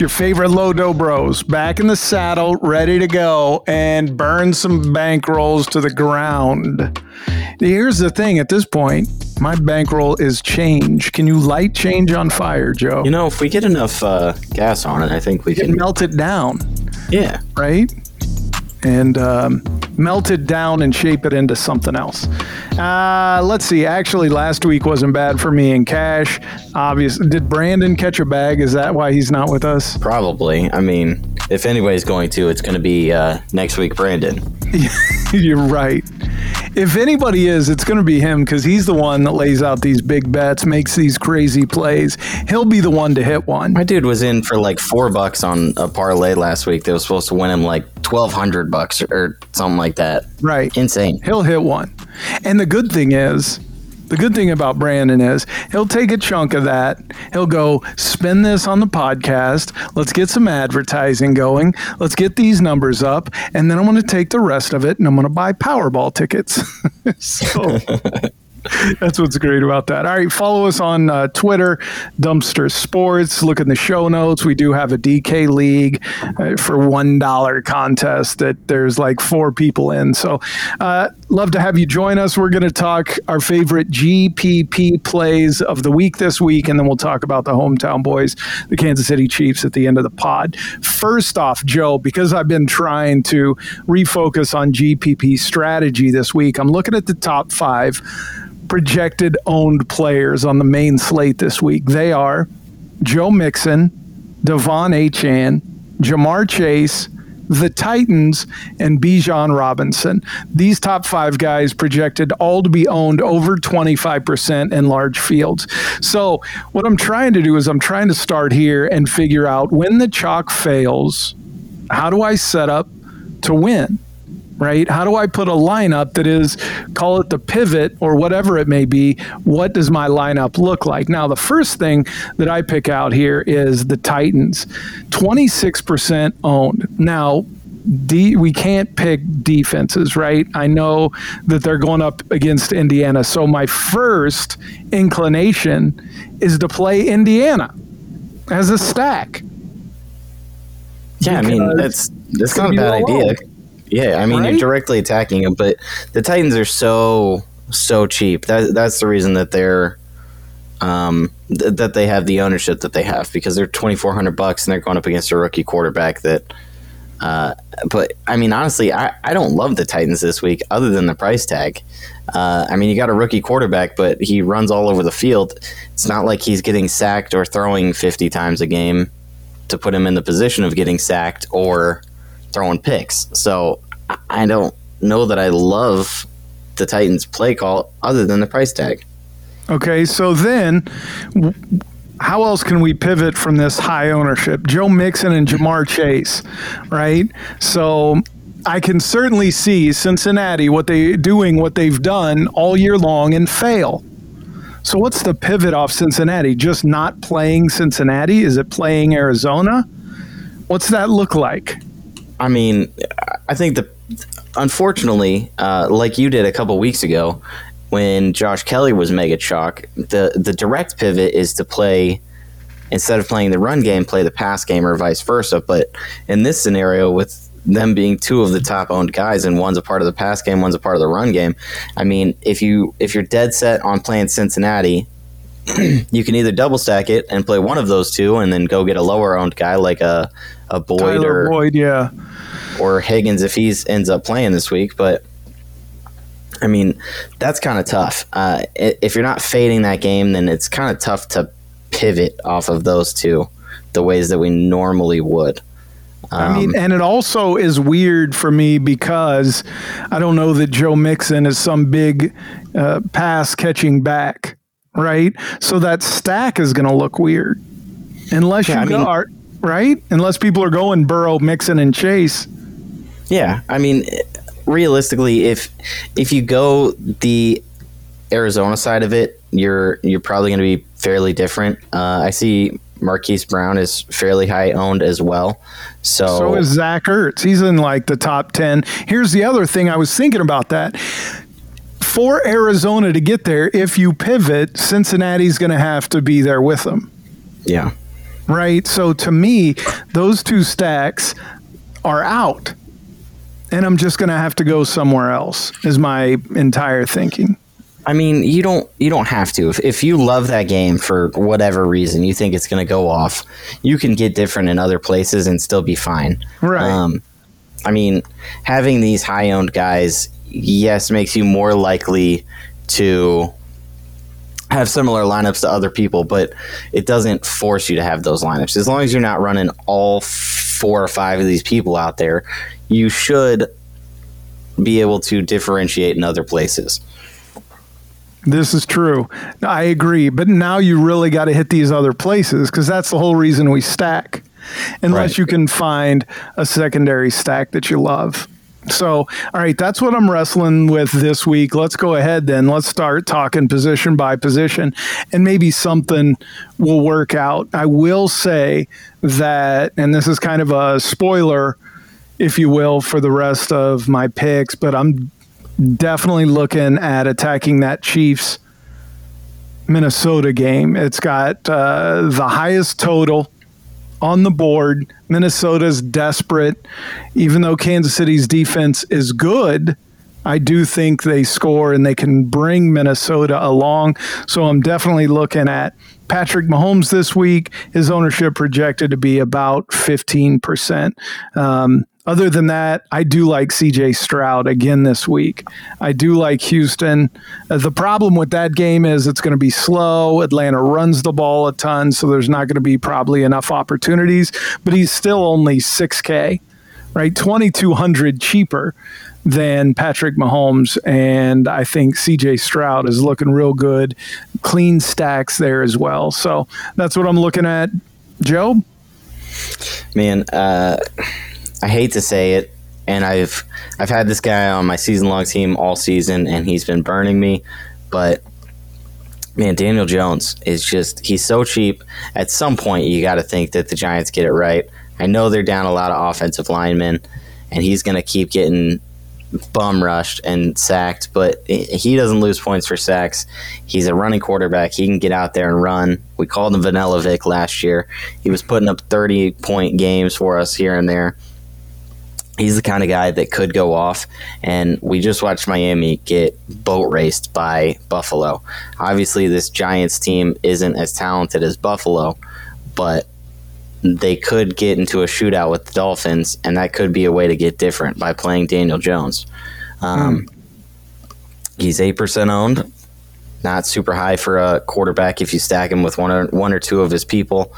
your favorite Low-Dough Bros, back in the saddle, ready to go and burn some bankrolls to the ground. Here's the thing at this point, my bankroll is change. Can you light change on fire, Joe? You know, if we get enough uh, gas on it, I think we can can. melt it down, Yeah. right? And um, melt it down and shape it into something else. Uh, let's see. Actually, last week wasn't bad for me in cash. Obviously, did Brandon catch a bag? Is that why he's not with us? Probably. I mean, if anybody's going to, it's going to be uh, next week, Brandon. You're right. If anybody is, it's going to be him because he's the one that lays out these big bets, makes these crazy plays. He'll be the one to hit one. My dude was in for like four bucks on a parlay last week that was supposed to win him like twelve hundred bucks or something like that. Right. Insane. He'll hit one. And the good thing is, the good thing about Brandon is he'll take a chunk of that. He'll go spend this on the podcast. Let's get some advertising going. Let's get these numbers up. And then I'm going to take the rest of it and I'm going to buy Powerball tickets. so that's what's great about that. All right, follow us on uh, Twitter, Dumpster Sports. Look in the show notes. We do have a DK League uh, for one dollar contest that there's like four people in. So, uh, love to have you join us. We're going to talk our favorite GPP plays of the week this week, and then we'll talk about the hometown boys, the Kansas City Chiefs, at the end of the pod. First off, Joe, because I've been trying to refocus on GPP strategy this week, I'm looking at the top five projected owned players on the main slate this week. They are Joe Mixon, De'Von Achane, Ja'Marr Chase, the Titans, and Bijan Robinson. These top five guys projected all to be owned over 25% in large fields. So, what I'm trying to do is I'm trying to start here and figure out when the chalk fails, how do I set up to win? Right? How do I put a lineup that is, call it the pivot or whatever it may be? What does my lineup look like? Now, the first thing that I pick out here is the Titans, 26% owned. Now, D, we can't pick defenses, right? I know that they're going up against Indiana. So my first inclination is to play Indiana as a stack. Yeah, I mean that's that's not a bad idea. Yeah, I mean Right? you're directly attacking them, but the Titans are so so cheap. That that's the reason that they're um th- that they have the ownership that they have because they're 2400 bucks and they're going up against a rookie quarterback that uh but I mean honestly I, I don't love the Titans this week other than the price tag. Uh, I mean you got a rookie quarterback but he runs all over the field. It's not like he's getting sacked or throwing 50 times a game to put him in the position of getting sacked or throwing picks. So I- don't know that I love the Titans play call other than the price tag. Okay, so then how else can we pivot from this high ownership? Joe Mixon and Ja'Marr Chase, right? So I can certainly see Cincinnati what they doing what they've done all year long and fail. So what's the pivot off Cincinnati? Just not playing Cincinnati? Is it playing Arizona? What's that look like? I mean, I think the unfortunately, uh, like you did a couple weeks ago, when Josh Kelley was mega chalk, the the direct pivot is to play instead of playing the run game, play the pass game, or vice versa. But in this scenario, with them being two of the top owned guys, and one's a part of the pass game, one's a part of the run game. I mean, if you if you're dead set on playing Cincinnati, you can either double stack it and play one of those two, and then go get a lower owned guy like a a Boyd Tyler or Boyd, yeah. Or Higgins if he ends up playing this week. But I mean, that's kind of tough. Uh, if you're not fading that game, then it's kind of tough to pivot off of those two the ways that we normally would. I mean, and it also is weird for me because I don't know that Joe Mixon is some big uh, pass catching back, right? So that stack is going to look weird unless Yeah, you I mean- are, right? Unless people are going Burrow, Mixon, and Chase. Yeah, I mean, realistically, if if you go the Arizona side of it, you're you're probably going to be fairly different. Uh, I see Marquise Brown is fairly high owned as well. So, So is Zach Ertz. He's in like the top 10. Here's the other thing I was thinking about that. For Arizona to get there, if you pivot, Cincinnati's going to have to be there with them. yeah, right? So to me, those two stacks are out. And I'm just going to have to go somewhere else, is my entire thinking. I mean, you don't you don't have to. If, if you love that game for whatever reason, you think it's going to go off, you can get different in other places and still be fine. Right. Um, I mean, having these high owned guys, yes, makes you more likely to have similar lineups to other people, but it doesn't force you to have those lineups. As long as you're not running all four or five of these people out there, you should be able to differentiate in other places. This is true. I agree. But now you really got to hit these other places because that's the whole reason we stack, unless Right. you can find a secondary stack that you love. So, all right, that's what I'm wrestling with this week. Let's go ahead then. Let's start talking position by position, and maybe something will work out. I will say that, and this is kind of a spoiler, if you will, for the rest of my picks, but I'm definitely looking at attacking that Chiefs Minnesota game. It's got uh, the highest total on the board. Minnesota's desperate. Even though Kansas City's defense is good, I do think they score and they can bring Minnesota along. So I'm definitely looking at Patrick Mahomes this week. His ownership projected to be about 15%. Um, other than that, I do like CJ Stroud again this week. I do like Houston. Uh, the problem with that game is it's going to be slow. Atlanta runs the ball a ton, so there's not going to be probably enough opportunities, but he's still only 6K, right? 2,200 cheaper than Patrick Mahomes. And I think CJ Stroud is looking real good. Clean stacks there as well. So that's what I'm looking at. Joe? Man, uh, I hate to say it, and I've I've had this guy on my season long team all season, and he's been burning me. But man, Daniel Jones is just he's so cheap. At some point, you got to think that the Giants get it right. I know they're down a lot of offensive linemen, and he's going to keep getting bum rushed and sacked, but he doesn't lose points for sacks. He's a running quarterback. He can get out there and run. We called him Vanilla Vic last year. He was putting up 30 point games for us here and there. He's the kind of guy that could go off, and we just watched Miami get boat raced by Buffalo. Obviously, this Giants team isn't as talented as Buffalo, but they could get into a shootout with the Dolphins, and that could be a way to get different by playing Daniel Jones. Um, He's eight percent owned, not super high for a quarterback. If you stack him with one or one or two of his people,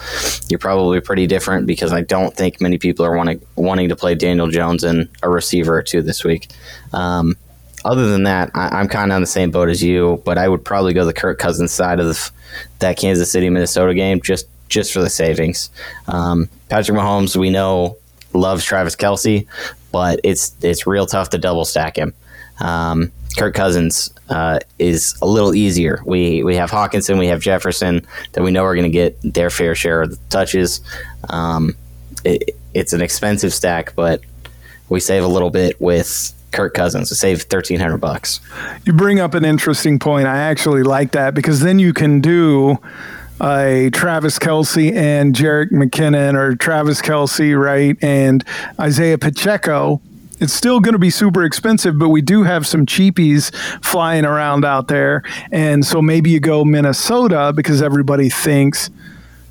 you're probably pretty different because I don't think many people are wanting wanting to play Daniel Jones and a receiver or two this week. Um, other than that, I, I'm kind of on the same boat as you, but I would probably go the Kirk Cousins side of the, that Kansas City Minnesota game just just for the savings. Um, Patrick Mahomes, we know loves Travis Kelce, but it's it's real tough to double stack him. Um, Kirk Cousins uh, is a little easier. We we have Hockenson, we have Jefferson that we know are going to get their fair share of the touches. Um, it, it's an expensive stack, but we save a little bit with Kirk Cousins. We save thirteen hundred bucks. You bring up an interesting point. I actually like that because then you can do a Travis Kelce and Jerick McKinnon or Travis Kelce, right? And Isaiah Pacheco. It's still going to be super expensive, but we do have some cheapies flying around out there. And so maybe you go Minnesota because everybody thinks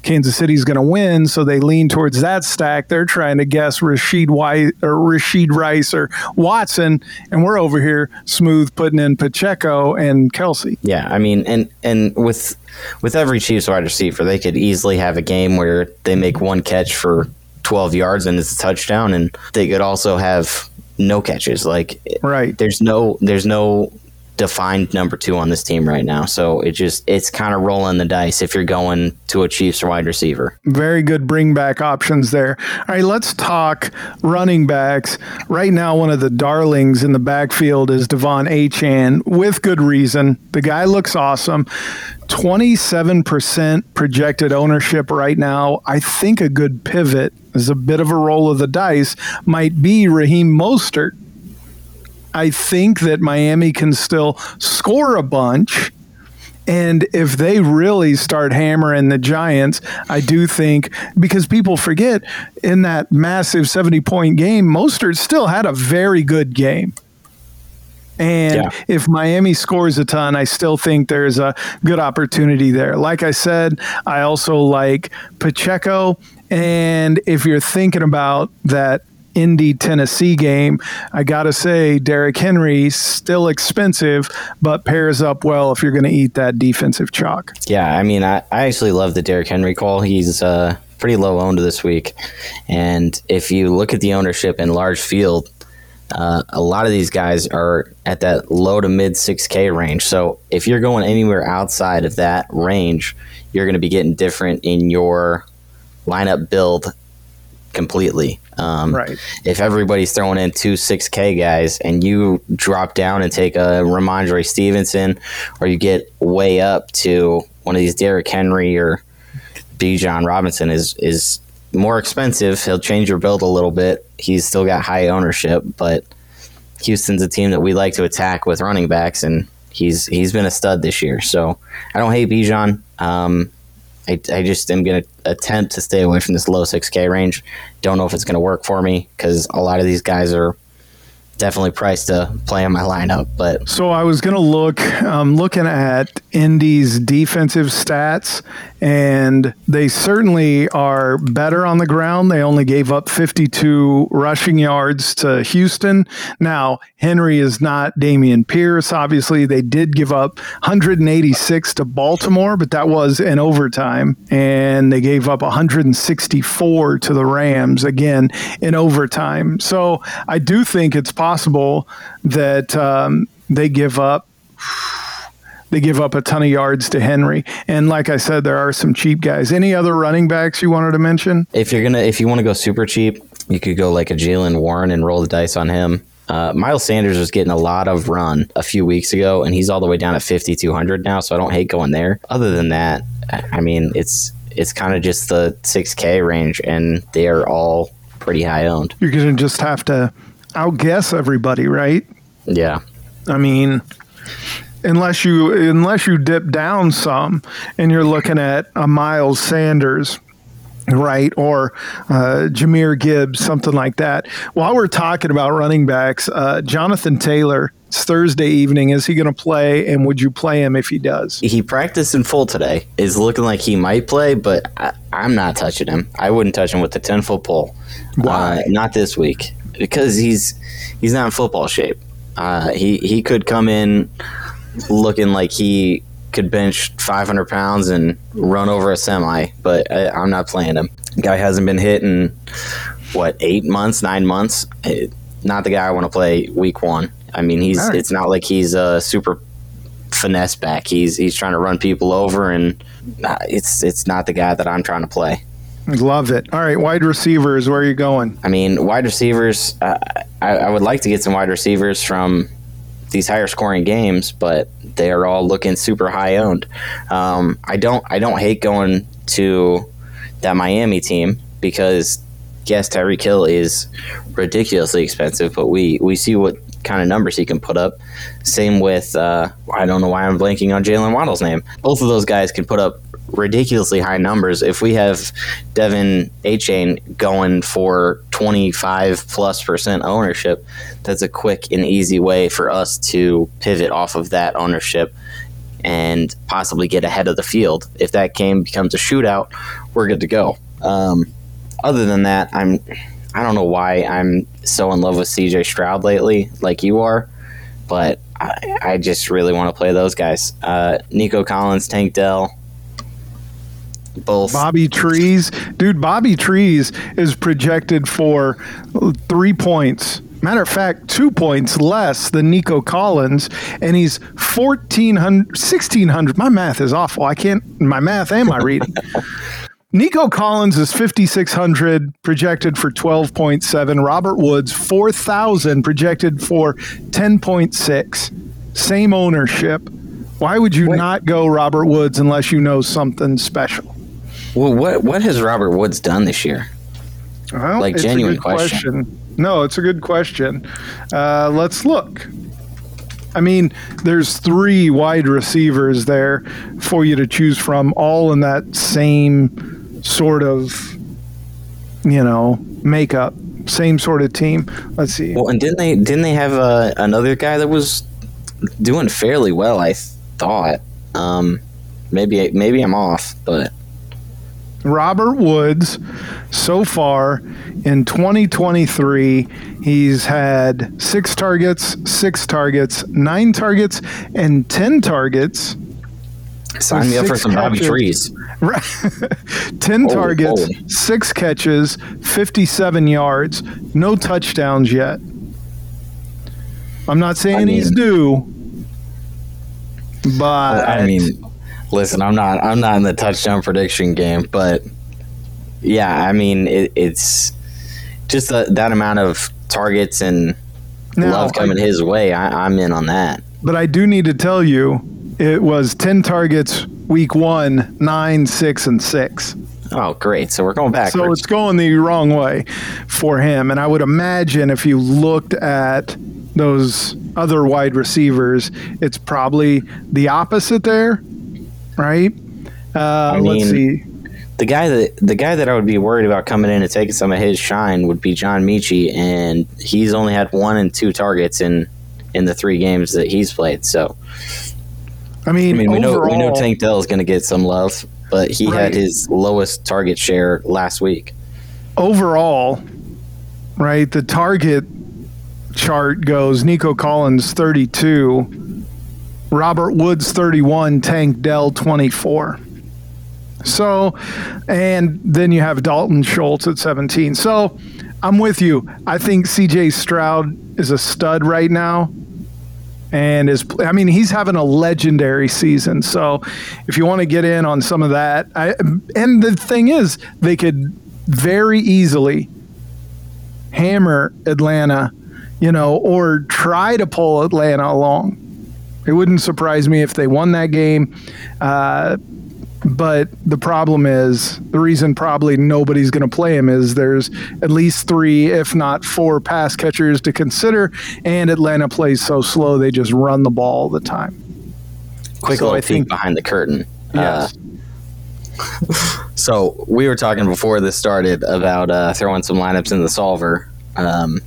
Kansas City's going to win, so they lean towards that stack. They're trying to guess Rashid White or Rashee Rice or Watson, and we're over here smooth putting in Pacheco and Kelce. Yeah, I mean, and and with with every Chiefs wide receiver, they could easily have a game where they make one catch for twelve yards and it's a touchdown, and they could also have no catches. Like, Right. there's no there's no defined number two on this team right now. So it just it's kind of rolling the dice if you're going to a Chiefs wide receiver. Very good bring back options there. All right, let's talk running backs. Right now, one of the darlings in the backfield is De'Von Achane with good reason. The guy looks awesome. 27% projected ownership right now. I think a good pivot is a bit of a roll of the dice, might be Raheem Mostert. I think that Miami can still score a bunch And if they really start hammering the Giants, I do think because people forget in that massive 70 point game, Mostert still had a very good game. And yeah. if Miami scores a ton, I still think there's a good opportunity there. Like I said, I also like Pacheco. And if you're thinking about that Indy Tennessee game, I got to say, Derrick Henry still expensive, but pairs up well if you're going to eat that defensive chalk. Yeah, I mean, I, I actually love the Derrick Henry call. He's uh, pretty low owned this week. And if you look at the ownership in large field, uh, a lot of these guys are at that low to mid 6K range. So if you're going anywhere outside of that range, you're going to be getting different in your lineup build completely. Um, right. If everybody's throwing in two 6K guys and you drop down and take a Rhamondre Stevenson, or you get way up to one of these Derrick Henry or Bijan Robinson is is more expensive. He'll change your build a little bit. He's still got high ownership, but Houston's a team that we like to attack with running backs, and he's he's been a stud this year. So I don't hate Bijan. Um, I, I just am going to attempt to stay away from this low 6K range. Don't know if it's going to work for me because a lot of these guys are definitely priced to play in my lineup. But so I was going to look, um, looking at Indy's defensive stats, and they certainly are better on the ground. They only gave up 52 rushing yards to Houston. Now, Henry is not Dameon Pierce. Obviously, they did give up 186 to Baltimore, but that was in overtime. And they gave up 164 to the Rams, again, in overtime. So I do think it's possible that um, they give up they give up a ton of yards to Henry. And like I said, there are some cheap guys. Any other running backs you wanted to mention? If you're gonna, if you want to go super cheap, you could go like a Jaylen Warren and roll the dice on him. Uh, Miles Sanders was getting a lot of run a few weeks ago, and he's all the way down at 5,200 now. So I don't hate going there. Other than that, I mean, it's it's kind of just the 6K range, and they are all pretty high owned. You're gonna just have to outguess everybody, right? Yeah. I mean, unless you unless you dip down some and you're looking at a Miles Sanders right? Or uh, Jahmyr Gibbs something like that. While we're talking about running backs uh, Jonathan Taylor it's Thursday evening is he going to play and would you play him if he does? He practiced in full today. Is looking like he might play but I, am not touching him. I wouldn't touch him with a 10 foot pole why? uh, not this week. Because he's he's not in football shape. Uh, he he could come in looking like he could bench 500 pounds and run over a semi, but I, am not playing him. Guy hasn't been hit in what eight months, nine months. Not the guy I want to play week one. I mean, he's right. it's not like he's a super finesse back. He's he's trying to run people over, and it's it's not the guy that I'm trying to play. Love it. All right, wide receivers. Where are you going? I mean, wide receivers. Uh, I, I would like to get some wide receivers from these higher scoring games, but they are all looking super high owned. Um, I don't I don't hate going to that Miami team because yes, Tyreek Hill is ridiculously expensive, but we we see what kind of numbers he can put up. Same with uh, I don't know why I'm blanking on Jaylen Waddle's name. Both of those guys can put up ridiculously high numbers. If we have De'Von Achane going for 25 plus percent ownership, that's a quick and easy way for us to pivot off of that ownership and possibly get ahead of the field. If that game becomes a shootout, we're good to go. Um, other than that, I'm I don't know why I'm so in love with CJ Stroud lately, like you are, but I, I just really want to play those guys. Uh, Nico Collins, Tank Dell, both. Bobby Trees, dude. Bobby Trees is projected for three points. Matter of fact, two points less than Nico Collins, and he's 1,400, 1,600. My math is awful. I can't, my math and my reading. Nico Collins is 5,600, projected for 12.7. Robert Woods, 4,000, projected for 10.6. Same ownership. Why would you Wait. not go Robert Woods unless you know something special? Well, what what has Robert Woods done this year? Well, like genuine question. question. No, it's a good question. Uh, let's look. I mean, there's three wide receivers there for you to choose from, all in that same sort of, you know, makeup, same sort of team. Let's see. Well, and didn't they didn't they have uh, another guy that was doing fairly well? I thought. Um, maybe maybe I'm off, but Robert Woods, so far in 2023, he's had six targets, six targets, nine targets, and 10 targets. Sign me up for some Bobby. Trees. Right. 10 Holy targets, moly. six catches, 57 yards, no touchdowns yet. I'm not saying I mean- he's due, but I mean, listen, I'm not I'm not in the touchdown prediction game, but yeah, I mean it, it's just the, that amount of targets and Now, love coming his way. I, I'm in on that. But I do need to tell you, it was 10 targets week one, nine, six, and six. Oh, great! So we're going backwards. So it's going the wrong way for him. And I would imagine if you looked at those other wide receivers, it's probably the opposite there, right? Uh, let's mean, see. the guy that the guy that I would be worried about coming in and taking some of his shine would be John Metchie, and he's only had one and two targets in in the three games that he's played. So I mean, I mean, we know we know Tank Dell is going to get some love, but he Right. had his lowest target share last week. overall, right, the target chart goes Nico Collins 32, Robert Woods 31, Tank Dell 24. So, and then you have Dalton Schultz at 17. So, I'm with you. I think CJ Stroud is a stud right now. And is, I mean, he's having a legendary season. So, if you want to get in on some of that, I, and the thing is, they could very easily hammer Atlanta, you know, or try to pull Atlanta along. It wouldn't surprise me if they won that game. Uh, but the problem is the reason probably nobody's going to play him is there's at least three, if not four, pass catchers to consider, and Atlanta plays so slow they just run the ball all the time. Quick So little I peek behind the curtain. Yes. Uh, so we were talking before this started about uh, throwing some lineups in the solver, um,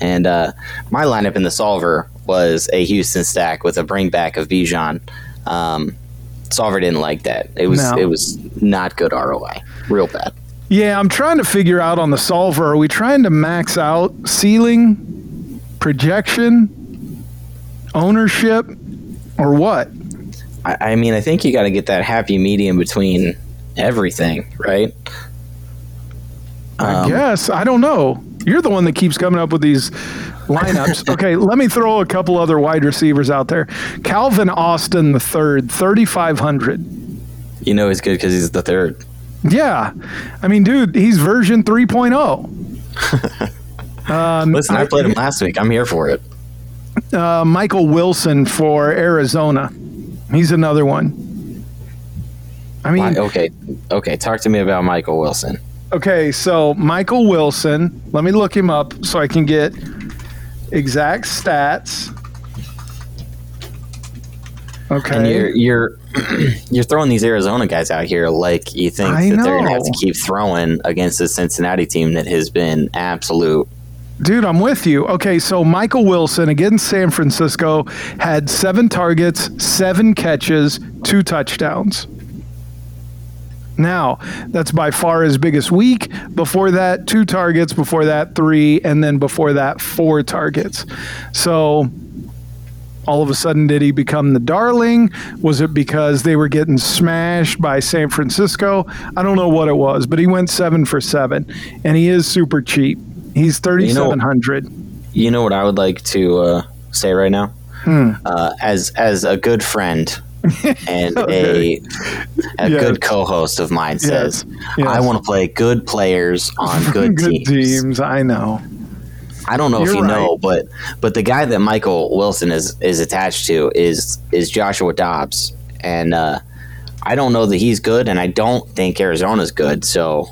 and uh, my lineup in the solver was a Houston stack with a bring back of Bijan. Um, solver didn't like that. It was No. it was not good ROI, real bad. Yeah, I'm trying to figure out on the solver. Are we trying to max out ceiling, projection, ownership, or what? I, I mean, I think you got to get that happy medium between everything, right? I Um, guess. I don't know. You're the one that keeps coming up with these lineups. okay, let me throw a couple other wide receivers out there. Calvin Austin the third, 3,500. You know he's good because he's the third. Yeah. I mean, dude, he's version 3.0. um, Listen, I played him last week. I'm here for it. uh, Michael Wilson for Arizona. He's another one. I mean, Why- okay, okay. Talk to me about Michael Wilson. Okay, so Michael Wilson, let me look him up so I can get exact stats. Okay. And you're you're you're throwing these Arizona guys out here like you think I that they're gonna have to keep throwing against the Cincinnati team that has been absolute. Dude, I'm with you. Okay, so Michael Wilson against San Francisco had seven targets, seven catches, two touchdowns. Now, that's by far his biggest week. Before that, two targets. Before that, three. And then before that, four targets. So all of a sudden, did he become the darling? Was it because they were getting smashed by San Francisco? I don't know what it was, but he went seven for seven. And he is super cheap. He's 3,700. You know what I would like to uh, say right now, Hmm. uh, as as a good friend and Okay. a a Yes. good co-host of mine says, Yes. I want to play good players on good, Good teams. I know. I don't know if You're you know, but but the guy that Michael Wilson is is attached to is is Joshua Dobbs, and uh, I don't know that he's good, and I don't think Arizona's good. So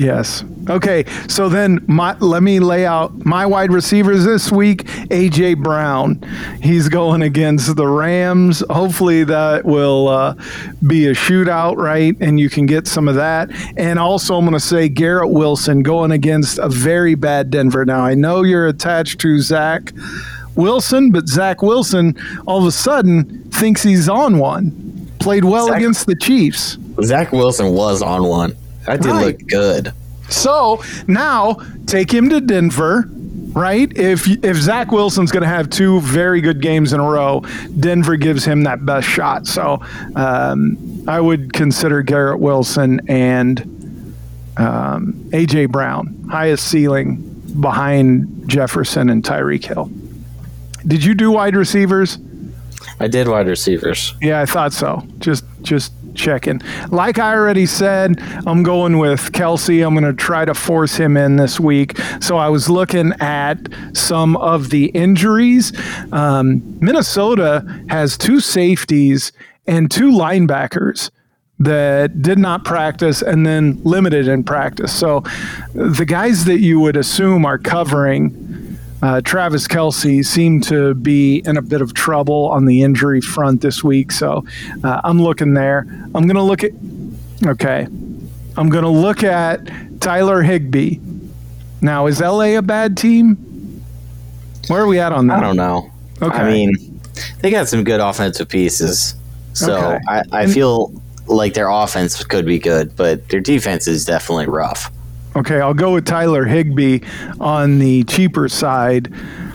Yes. Okay. So then, my let me lay out my wide receivers this week. AJ Brown, he's going against the Rams. Hopefully, that will uh, be a shootout, right? And you can get some of that. And also, I'm going to say Garrett Wilson going against a very bad Denver. Now, I know you're attached to Zach Wilson, but Zach Wilson all of a sudden thinks he's on one. Played well Zach- against the Chiefs. Zach Wilson was on one. That did Right. look good. So now take him to Denver, right? If if Zach Wilson's going to have two very good games in a row, Denver gives him that best shot. So um, I would consider Garrett Wilson and um, AJ Brown highest ceiling behind Jefferson and Tyreek Hill. Did you do wide receivers? I did wide receivers. Yeah, I thought so. Just just checking. Like I already said, I'm going with Kelce. I'm going to try to force him in this week. So I was looking at some of the injuries. Um, Minnesota has two safeties and two linebackers that did not practice and then limited in practice. So the guys that you would assume are covering uh, Travis Kelce seemed to be in a bit of trouble on the injury front this week. So uh, I'm looking there. I'm going to look at, okay, I'm going to look at Tyler Higbee. Now, is LA a bad team? Where are we at on that? I don't know. Okay. I mean, they got some good offensive pieces. So Okay. I, I feel like their offense could be good, but their defense is definitely rough. Okay, I'll go with Tyler Higbee on the cheaper side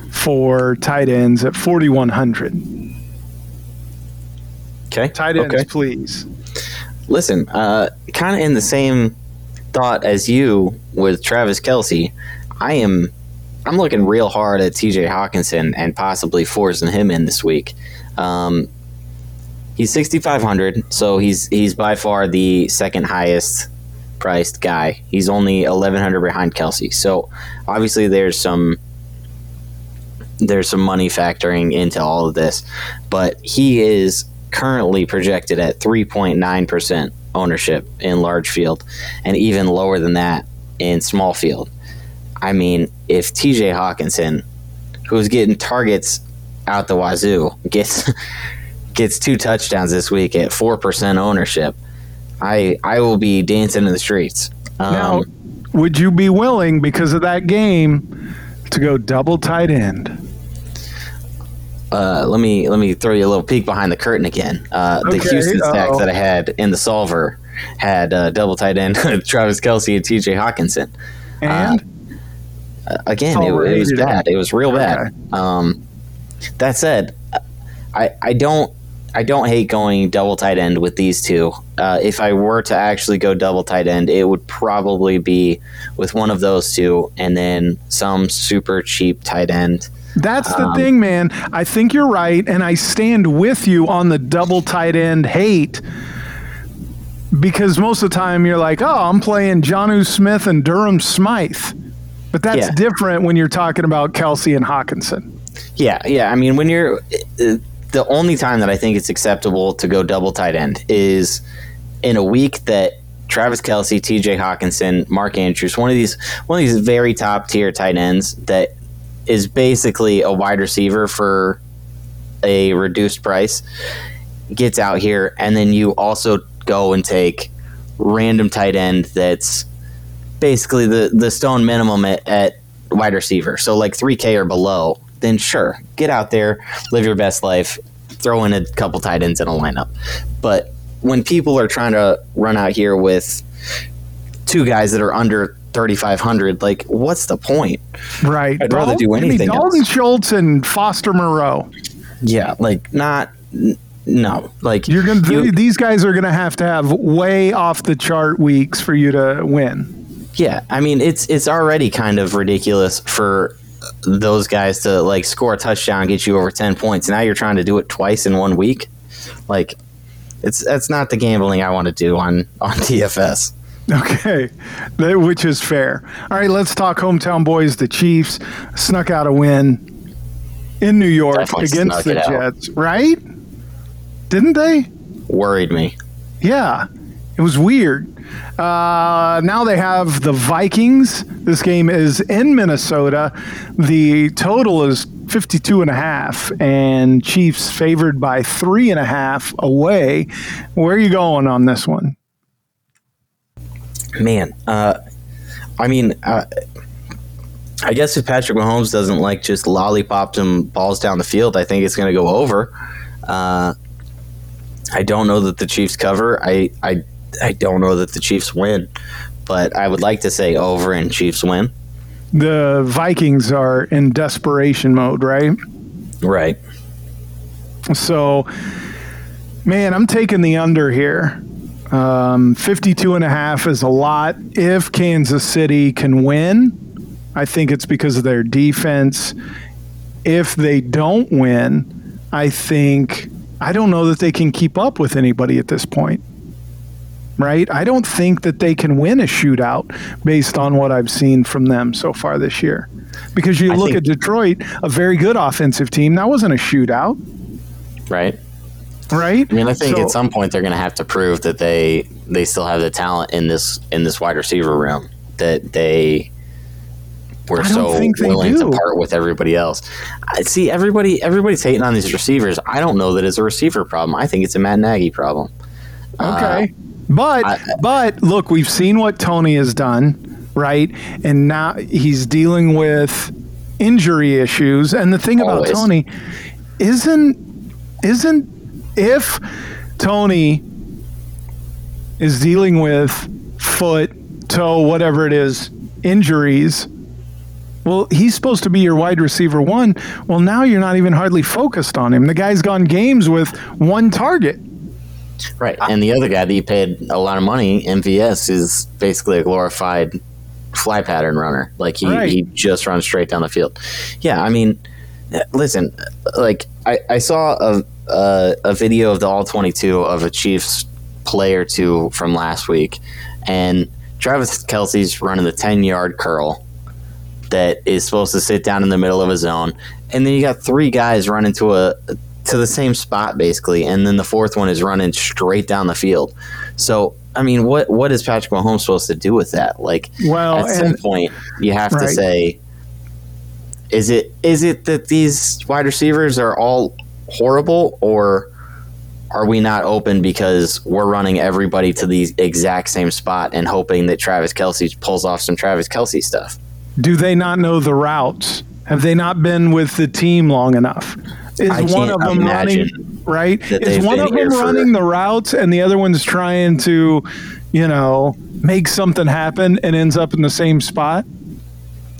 for tight ends at 4,100. Okay. Tight ends, Okay. please. Listen, uh, kind of in the same thought as you with Travis Kelce, I am. I'm looking real hard at T.J. Hockenson and possibly forcing him in this week. Um, he's 6,500, so he's he's by far the second highest priced guy. He's only 1,100 behind Kelce. So obviously there's some there's some money factoring into all of this, but he is currently projected at 3.9% ownership in large field and even lower than that in small field. I mean, if TJ Hockenson, who's getting targets out the wazoo, gets gets two touchdowns this week at 4% ownership, I I will be dancing in the streets. Um, Now, would you be willing, because of that game, to go double tight end? uh, let me let me throw you a little peek behind the curtain again. Uh, the Houston uh-oh. that I had in the solver had uh, double tight end Travis Kelce and T.J. Hockenson. And Uh, again, it, it was bad. It was real bad. Um, that said, I I don't I don't hate going double tight end with these two. Uh, if I were to actually go double tight end, it would probably be with one of those two, and then some super cheap tight end. that's the Um, thing, man. I think you're right, and I stand with you on the double tight end hate. Because most of the time you're like, oh, I'm playing Jonnu Smith and Durham Smythe. But that's Yeah. different when you're talking about Kelce and Hockenson. Yeah, yeah. I mean, when you're uh, the only time that I think it's acceptable to go double tight end is in a week that Travis Kelce, T.J. Hockenson, Mark Andrews, one of these one of these very top tier tight ends that is basically a wide receiver for a reduced price gets out here, and then you also go and take random tight end that's basically the the stone minimum at, at wide receiver. So like 3K or below, then sure, get out there, live your best life, throw in a couple tight ends in a lineup. But when people are trying to run out here with two guys that are under 3500 like what's the point Right. I'd rather do anything Dalton else. Schultz and Foster Moreau. yeah like not n- no like You're gonna you- these guys are gonna have to have way off the chart weeks for you to win. Yeah, I mean it's it's already kind of ridiculous for those guys to like score a touchdown, get you over ten points. Now you're trying to do it twice in one week. Like, it's that's not the gambling I want to do on on DFS. Okay, that, which is fair. All right, let's talk hometown boys. The Chiefs snuck out a win in New York Definitely against the it out. Jets, right? Didn't they? Worried me. Yeah. It was weird. Uh, now they have the Vikings. This game is in Minnesota. The total is 52 and a half, and Chiefs favored by three and a half away. Where are you going on this one? Man, uh, I mean, uh, I guess if Patrick Mahomes doesn't like just lollipop some balls down the field, I think it's going to go over. Uh, I don't know that the Chiefs cover. I, I I don't know that the Chiefs win, but I would like to say over and Chiefs win. The Vikings are in desperation mode, right? Right. So, man, I'm taking the under here. Um, 52 and a half is a lot. If Kansas City can win, I think it's because of their defense. If they don't win, I think I don't know that they can keep up with anybody at this point. Right? I don't think that they can win a shootout based on what I've seen from them so far this year. Because you I look at Detroit, a very good offensive team. That wasn't a shootout, Right. right? I mean, I think So- at some point they're going to have to prove that they they still have the talent in this in this wide receiver room that they were so willing to part with everybody else. I see everybody everybody's hating on these receivers. I don't know that it's a receiver problem. I think it's a Matt Nagy problem. Uh, okay. But I- but look, we've seen what Tony has done, right? And now he's dealing with injury issues. And the thing about Always. Tony isn't isn't if Tony is dealing with foot, toe, whatever it is, injuries. Well, he's supposed to be your wide receiver one. Well, now you're not even hardly focused on him. The guy's gone games with one target. Right. And the other guy that you paid a lot of money, MVS, is basically a glorified fly pattern runner. Like he, Right. he just runs straight down the field. Yeah, I mean, listen, like I, I saw a, a a video of the all twenty two of a Chiefs player two from last week, and Travis Kelce's running the ten yard curl that is supposed to sit down in the middle of a zone, and then you got three guys running to a to the same spot basically, and then the fourth one is running straight down the field. So I mean, what what is Patrick Mahomes supposed to do with that? Like, Well, at some and- point, you have to say, is it is it that these wide receivers are all horrible, or are we not open because we're running everybody to the exact same spot and hoping that Travis Kelce pulls off some Travis Kelce stuff? Do they not know the routes? Have they not been with the team long enough? Is I one of them running right? Is one of them here for- running the routes and the other one's trying to, you know, make something happen and ends up in the same spot?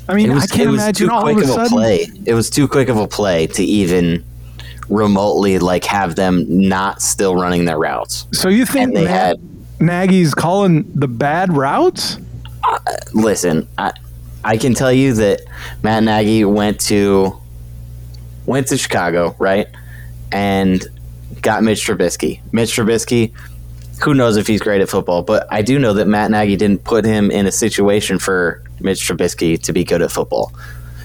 I mean, I can't imagine too all of a sudden. play. It was too quick of a play to even remotely like have them not still running their routes. So you think And they Nag- had Nagy's calling the bad routes? Uh, listen, I, I can tell you that Matt Nagy went to went to Chicago, right, and got Mitch Trubisky. Mitch Trubisky, who knows if he's great at football, but I do know that Matt Nagy didn't put him in a situation for Mitch Trubisky to be good at football.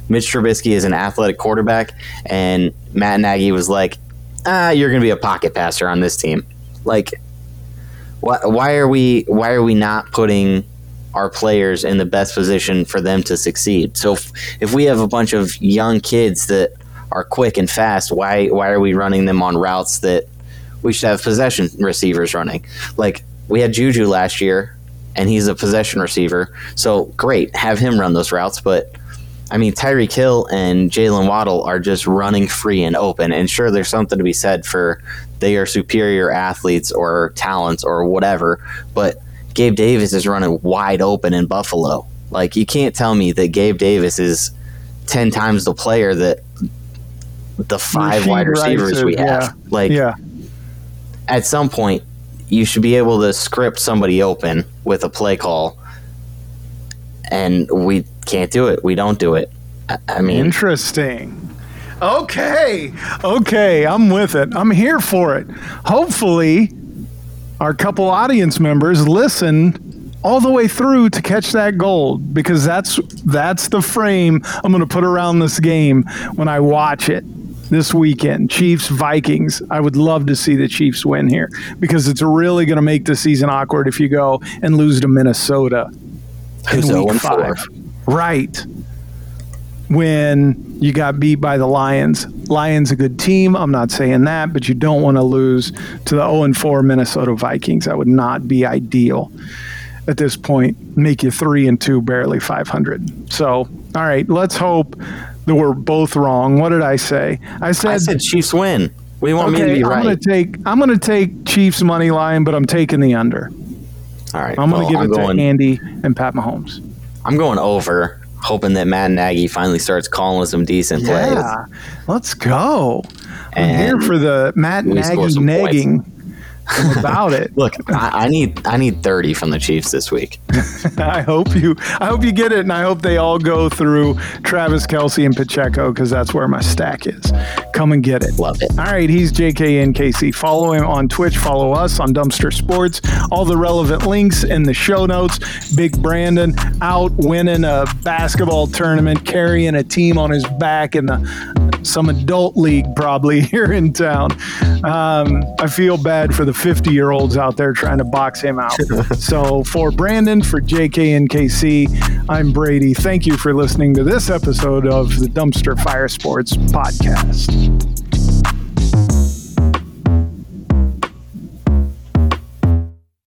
Mitch Trubisky is an athletic quarterback, and Matt Nagy was like, "Ah, you're going to be a pocket passer on this team." Like, why, why are we why are we not putting our players in the best position for them to succeed? So if, if we have a bunch of young kids that are quick and fast, why why are we running them on routes that we should have possession receivers running? Like we had Juju last year, and he's a possession receiver. So great, have him run those routes, but. I mean, Tyreek Hill and Jaylen Waddle are just running free and open. And sure, there's something to be said for they are superior athletes or talents or whatever. But Gabe Davis is running wide open in Buffalo. Like, you can't tell me that Gabe Davis is 10 times the player that the five Rasheed wide receivers we have. yeah. Like, yeah. at some point, you should be able to script somebody open with a play call. And we can't do it. We don't do it. I, I mean, Interesting. Okay. Okay. I'm with it. I'm here for it. Hopefully, our couple audience members listen all the way through to catch that gold because that's that's the frame I'm going to put around this game when I watch it. This weekend. Chiefs Vikings. I would love to see the Chiefs win here because it's really going to make the season awkward if you go and lose to Minnesota Who's in week five. Right. When you got beat by the Lions. Lions a good team. I'm not saying that, but you don't want to lose to the 0 4 Minnesota Vikings. That would not be ideal at this point. Make you 3 and 2, barely 500. So, all right, let's hope we're both wrong. What did I say? I said, I said Chiefs win. You want me to okay, be I'm going to take I'm going to take Chiefs money line, but I'm taking the under. All right. I'm going to well, give I'm it going, to Andy and Pat Mahomes. I'm going over, hoping that Matt Nagy finally starts calling some decent plays. Yeah, let's go. I'm here for the Matt we Nagy some points. About it. Look, I, I need I need 30 from the Chiefs this week. I hope you I hope you get it, and I hope they all go through Travis Kelce and Pacheco because that's where my stack is. Come and get it. Love it. All right, he's JKNKC. Follow him on Twitch. Follow us on Dumpster Sports. All the relevant links in the show notes. Big Brandon out winning a basketball tournament, carrying a team on his back in the some adult league probably here in town. Um, I feel bad for the 50 year olds out there trying to box him out. so for Brandon, for JKNKC, I'm Brady. Thank you for listening to this episode of the Dumpster Fire Sports podcast.